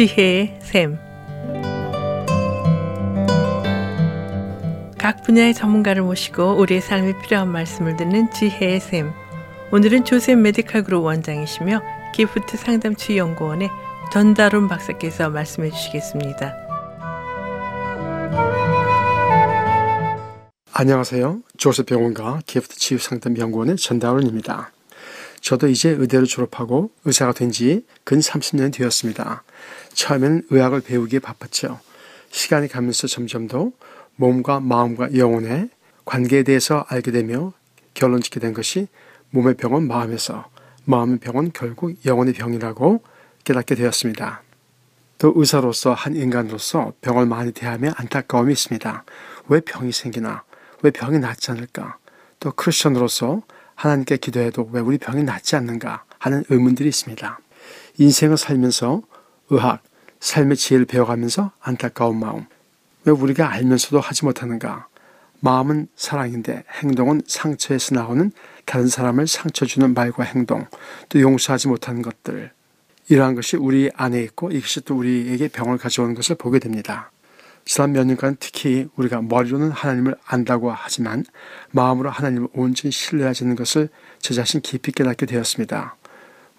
지혜의 샘. 각 분야의 전문가를 모시고 우리의 삶에 필요한 말씀을 듣는 지혜의 샘. 오늘은 조셉 메디칼 그룹 원장이시며 기프트 상담치유 연구원의 전달훈 박사께서 말씀해 주시겠습니다. 안녕하세요. 조셉 병원과 기프트 치유 상담 연구원의 전달훈입니다. 저도 이제 의대를 졸업하고 의사가 된 지 근 30년이 되었습니다. 처음에는 의학을 배우기에 바빴죠. 시간이 가면서 점점 더 몸과 마음과 영혼의 관계에 대해서 알게 되며 결론 짓게 된 것이 몸의 병은 마음에서, 마음의 병은 결국 영혼의 병이라고 깨닫게 되었습니다. 또 의사로서 한 인간으로서 병을 많이 대하며 안타까움이 있습니다. 왜 병이 생기나? 왜 병이 낫지 않을까? 또 크리스천으로서 하나님께 기도해도 왜 우리 병이 낫지 않는가 하는 의문들이 있습니다. 인생을 살면서 의학, 삶의 지혜를 배워가면서 안타까운 마음, 왜 우리가 알면서도 하지 못하는가? 마음은 사랑인데 행동은 상처에서 나오는 다른 사람을 상처 주는 말과 행동, 또 용서하지 못하는 것들. 이러한 것이 우리 안에 있고 이것이 또 우리에게 병을 가져오는 것을 보게 됩니다. 지난 몇 년간 특히 우리가 머리로는 하나님을 안다고 하지만 마음으로 하나님을 온전히 신뢰하지 는 것을 저 자신 깊이 깨닫게 되었습니다.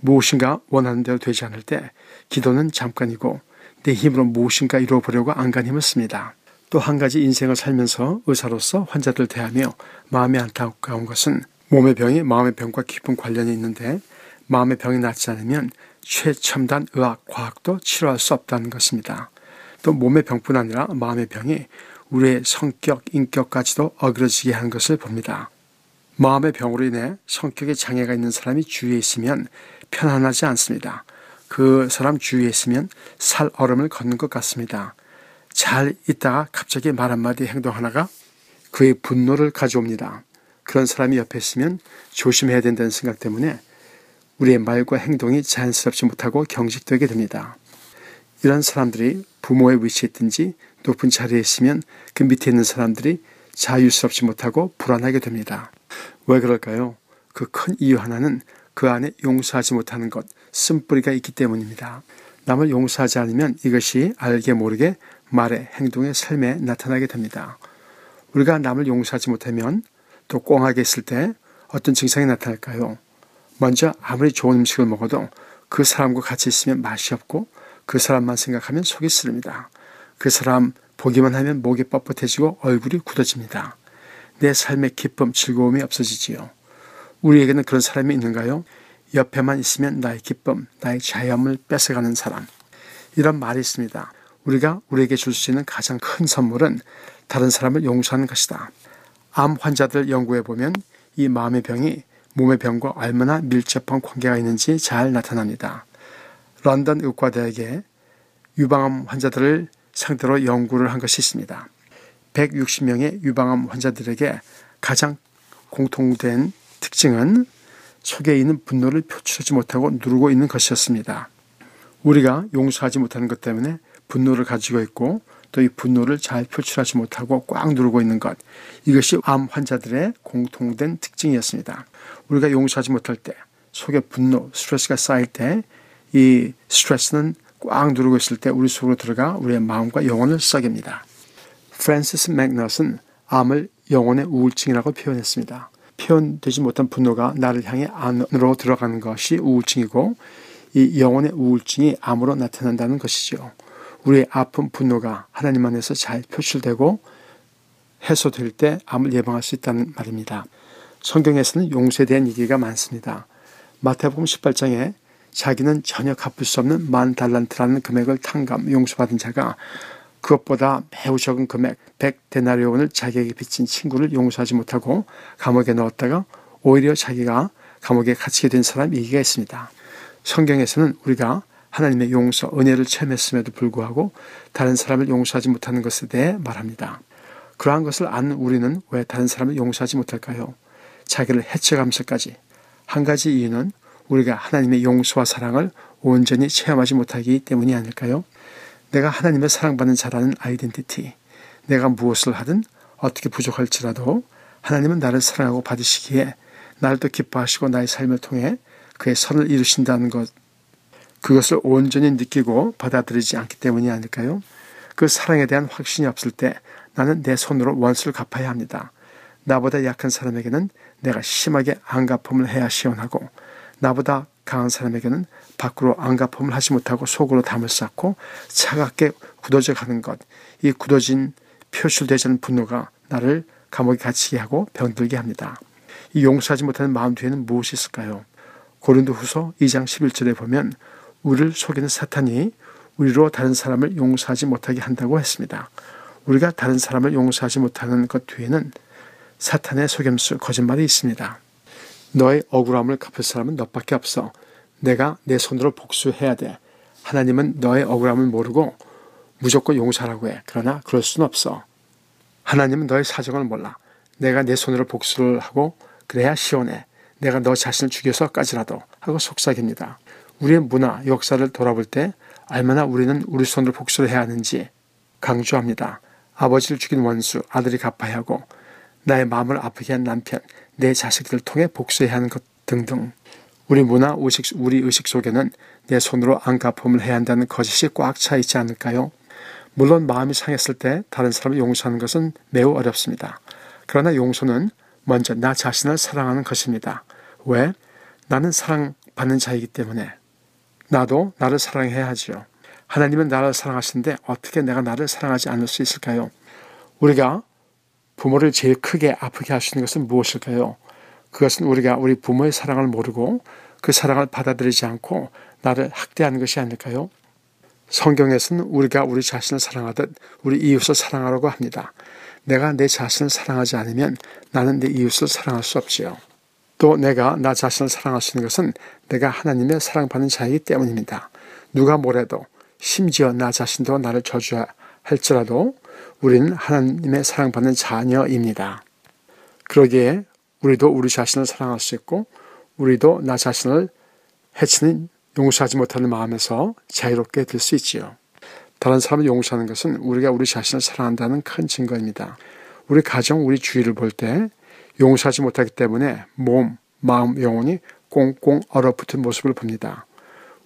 무엇인가 원하는 대로 되지 않을 때 기도는 잠깐이고 내 힘으로 무엇인가 이루어보려고 안간 힘을 씁니다. 또 한 가지 인생을 살면서 의사로서 환자들 대하며 마음이 안타까운 것은 몸의 병이 마음의 병과 깊은 관련이 있는데 마음의 병이 낫지 않으면 최첨단 의학, 과학도 치료할 수 없다는 것입니다. 또 몸의 병뿐 아니라 마음의 병이 우리의 성격, 인격까지도 어그러지게 하는 것을 봅니다. 마음의 병으로 인해 성격에 장애가 있는 사람이 주위에 있으면 편안하지 않습니다. 그 사람 주위에 있으면 살 얼음을 걷는 것 같습니다. 잘 있다가 갑자기 말 한마디 행동 하나가 그의 분노를 가져옵니다. 그런 사람이 옆에 있으면 조심해야 된다는 생각 때문에 우리의 말과 행동이 자연스럽지 못하고 경직되게 됩니다. 이런 사람들이 부모의 위치에 있든지 높은 자리에 있으면 그 밑에 있는 사람들이 자유스럽지 못하고 불안하게 됩니다. 왜 그럴까요? 그 큰 이유 하나는 그 안에 용서하지 못하는 것, 쓴뿌리가 있기 때문입니다. 남을 용서하지 않으면 이것이 알게 모르게 말에, 행동에, 삶에 나타나게 됩니다. 우리가 남을 용서하지 못하면 또 꽁하게 있을 때 어떤 증상이 나타날까요? 먼저 아무리 좋은 음식을 먹어도 그 사람과 같이 있으면 맛이 없고 그 사람만 생각하면 속이 쓰립니다. 그 사람 보기만 하면 목이 뻣뻣해지고 얼굴이 굳어집니다. 내 삶의 기쁨, 즐거움이 없어지지요. 우리에게는 그런 사람이 있는가요? 옆에만 있으면 나의 기쁨, 나의 자유함을 뺏어가는 사람. 이런 말이 있습니다. 우리가 우리에게 줄 수 있는 가장 큰 선물은 다른 사람을 용서하는 것이다. 암 환자들 연구해 보면 이 마음의 병이 몸의 병과 얼마나 밀접한 관계가 있는지 잘 나타납니다. 런던 의과대학에 유방암 환자들을 상대로 연구를 한 것이 있습니다. 160명의 유방암 환자들에게 가장 공통된 특징은 속에 있는 분노를 표출하지 못하고 누르고 있는 것이었습니다. 우리가 용서하지 못하는 것 때문에 분노를 가지고 있고 또 이 분노를 잘 표출하지 못하고 꽉 누르고 있는 것. 이것이 암 환자들의 공통된 특징이었습니다. 우리가 용서하지 못할 때 속에 분노, 스트레스가 쌓일 때 이 스트레스는 꽉 누르고 있을 때 우리 속으로 들어가 우리의 마음과 영혼을 썩입니다. 프랜시스 맥넛은 암을 영혼의 우울증이라고 표현했습니다. 표현되지 못한 분노가 나를 향해 안으로 들어가는 것이 우울증이고 이 영혼의 우울증이 암으로 나타난다는 것이죠. 우리의 아픈 분노가 하나님 안에서 잘 표출되고 해소될 때 암을 예방할 수 있다는 말입니다. 성경에서는 용서에 대한 얘기가 많습니다. 마태복음 18장에 자기는 전혀 갚을 수 없는 만 달란트라는 금액을 탕감 용서받은 자가 그것보다 매우 적은 금액 100데나리온을 자기에게 빚진 친구를 용서하지 못하고 감옥에 넣었다가 오히려 자기가 감옥에 갇히게 된 사람 얘기가 있습니다. 성경에서는 우리가 하나님의 용서, 은혜를 체험했음에도 불구하고 다른 사람을 용서하지 못하는 것에 대해 말합니다. 그러한 것을 아는 우리는 왜 다른 사람을 용서하지 못할까요? 자기를 해쳐가면서까지. 한 가지 이유는 우리가 하나님의 용서와 사랑을 온전히 체험하지 못하기 때문이 아닐까요? 내가 하나님의 사랑받는 자라는 아이덴티티, 내가 무엇을 하든 어떻게 부족할지라도 하나님은 나를 사랑하고 받으시기에 나를 또 기뻐하시고 나의 삶을 통해 그의 선을 이루신다는 것, 그것을 온전히 느끼고 받아들이지 않기 때문이 아닐까요? 그 사랑에 대한 확신이 없을 때 나는 내 손으로 원수를 갚아야 합니다. 나보다 약한 사람에게는 내가 심하게 안갚음을 해야 시원하고 나보다 강한 사람에게는 밖으로 안갚음을 하지 못하고 속으로 담을 쌓고 차갑게 굳어져 가는 것. 이 굳어진 표출되지 않은 분노가 나를 감옥에 갇히게 하고 병들게 합니다. 이 용서하지 못하는 마음 뒤에는 무엇이 있을까요? 고린도 후서 2장 11절에 보면 우리를 속이는 사탄이 우리로 다른 사람을 용서하지 못하게 한다고 했습니다. 우리가 다른 사람을 용서하지 못하는 것 뒤에는 사탄의 속임수, 거짓말이 있습니다. 너의 억울함을 갚을 사람은 너밖에 없어. 내가 내 손으로 복수해야 돼. 하나님은 너의 억울함을 모르고 무조건 용서하라고 해. 그러나 그럴 수는 없어. 하나님은 너의 사정을 몰라. 내가 내 손으로 복수를 하고 그래야 시원해. 내가 너 자신을 죽여서까지라도 하고 속삭입니다. 우리의 문화, 역사를 돌아볼 때 얼마나 우리는 우리 손으로 복수를 해야 하는지 강조합니다. 아버지를 죽인 원수, 아들이 갚아야 하고 나의 마음을 아프게 한 남편, 내 자식들을 통해 복수해야 하는 것 등등. 우리 문화, 의식, 우리 의식 속에는 내 손으로 안 갚음을 해야 한다는 거짓이 꽉 차 있지 않을까요? 물론 마음이 상했을 때 다른 사람을 용서하는 것은 매우 어렵습니다. 그러나 용서는 먼저 나 자신을 사랑하는 것입니다. 왜? 나는 사랑받는 자이기 때문에. 나도 나를 사랑해야 하지요. 하나님은 나를 사랑하시는데 어떻게 내가 나를 사랑하지 않을 수 있을까요? 우리가 부모를 제일 크게 아프게 하시는 것은 무엇일까요? 그것은 우리가 우리 부모의 사랑을 모르고 그 사랑을 받아들이지 않고 나를 학대하는 것이 아닐까요? 성경에서는 우리가 우리 자신을 사랑하듯 우리 이웃을 사랑하라고 합니다. 내가 내 자신을 사랑하지 않으면 나는 내 이웃을 사랑할 수 없지요. 또 내가 나 자신을 사랑할 수 있는 것은 내가 하나님의 사랑받는 자이기 때문입니다. 누가 뭐래도 심지어 나 자신도 나를 저주 할지라도 우리는 하나님의 사랑받는 자녀입니다. 그러기에 우리도 우리 자신을 사랑할 수 있고 우리도 나 자신을 해치는 용서하지 못하는 마음에서 자유롭게 될 수 있지요. 다른 사람을 용서하는 것은 우리가 우리 자신을 사랑한다는 큰 증거입니다. 우리 가정, 우리 주위를 볼 때 용서하지 못하기 때문에 몸, 마음, 영혼이 꽁꽁 얼어붙은 모습을 봅니다.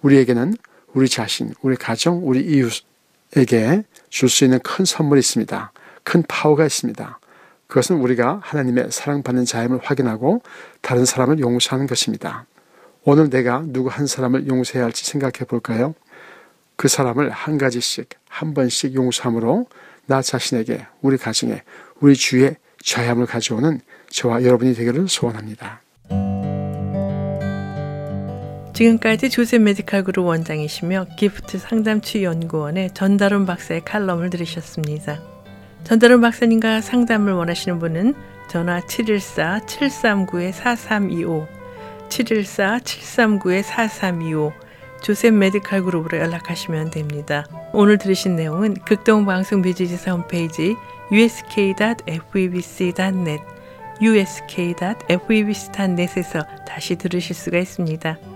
우리에게는 우리 자신, 우리 가정, 우리 이웃 에게 줄 수 있는 큰 선물이 있습니다. 큰 파워가 있습니다. 그것은 우리가 하나님의 사랑받는 자임을 확인하고 다른 사람을 용서하는 것입니다. 오늘 내가 누구 한 사람을 용서해야 할지 생각해 볼까요? 그 사람을 한 가지씩, 한 번씩 용서함으로 나 자신에게, 우리 가정에, 우리 주위에 자유함을 가져오는 저와 여러분이 되기를 소원합니다. 지금까지 조셉 메디칼 그룹 원장이시며 기프트 상담치유 연구원의 전달훈 박사의 칼럼을 들으셨습니다. 전달훈 박사님과 상담을 원하시는 분은 전화 714-739-4325, 714-739-4325 조셉 메디칼 그룹으로 연락하시면 됩니다. 오늘 들으신 내용은 극동방송 미주지사 홈페이지 usk.febc.net usk.febc.net에서 다시 들으실 수가 있습니다.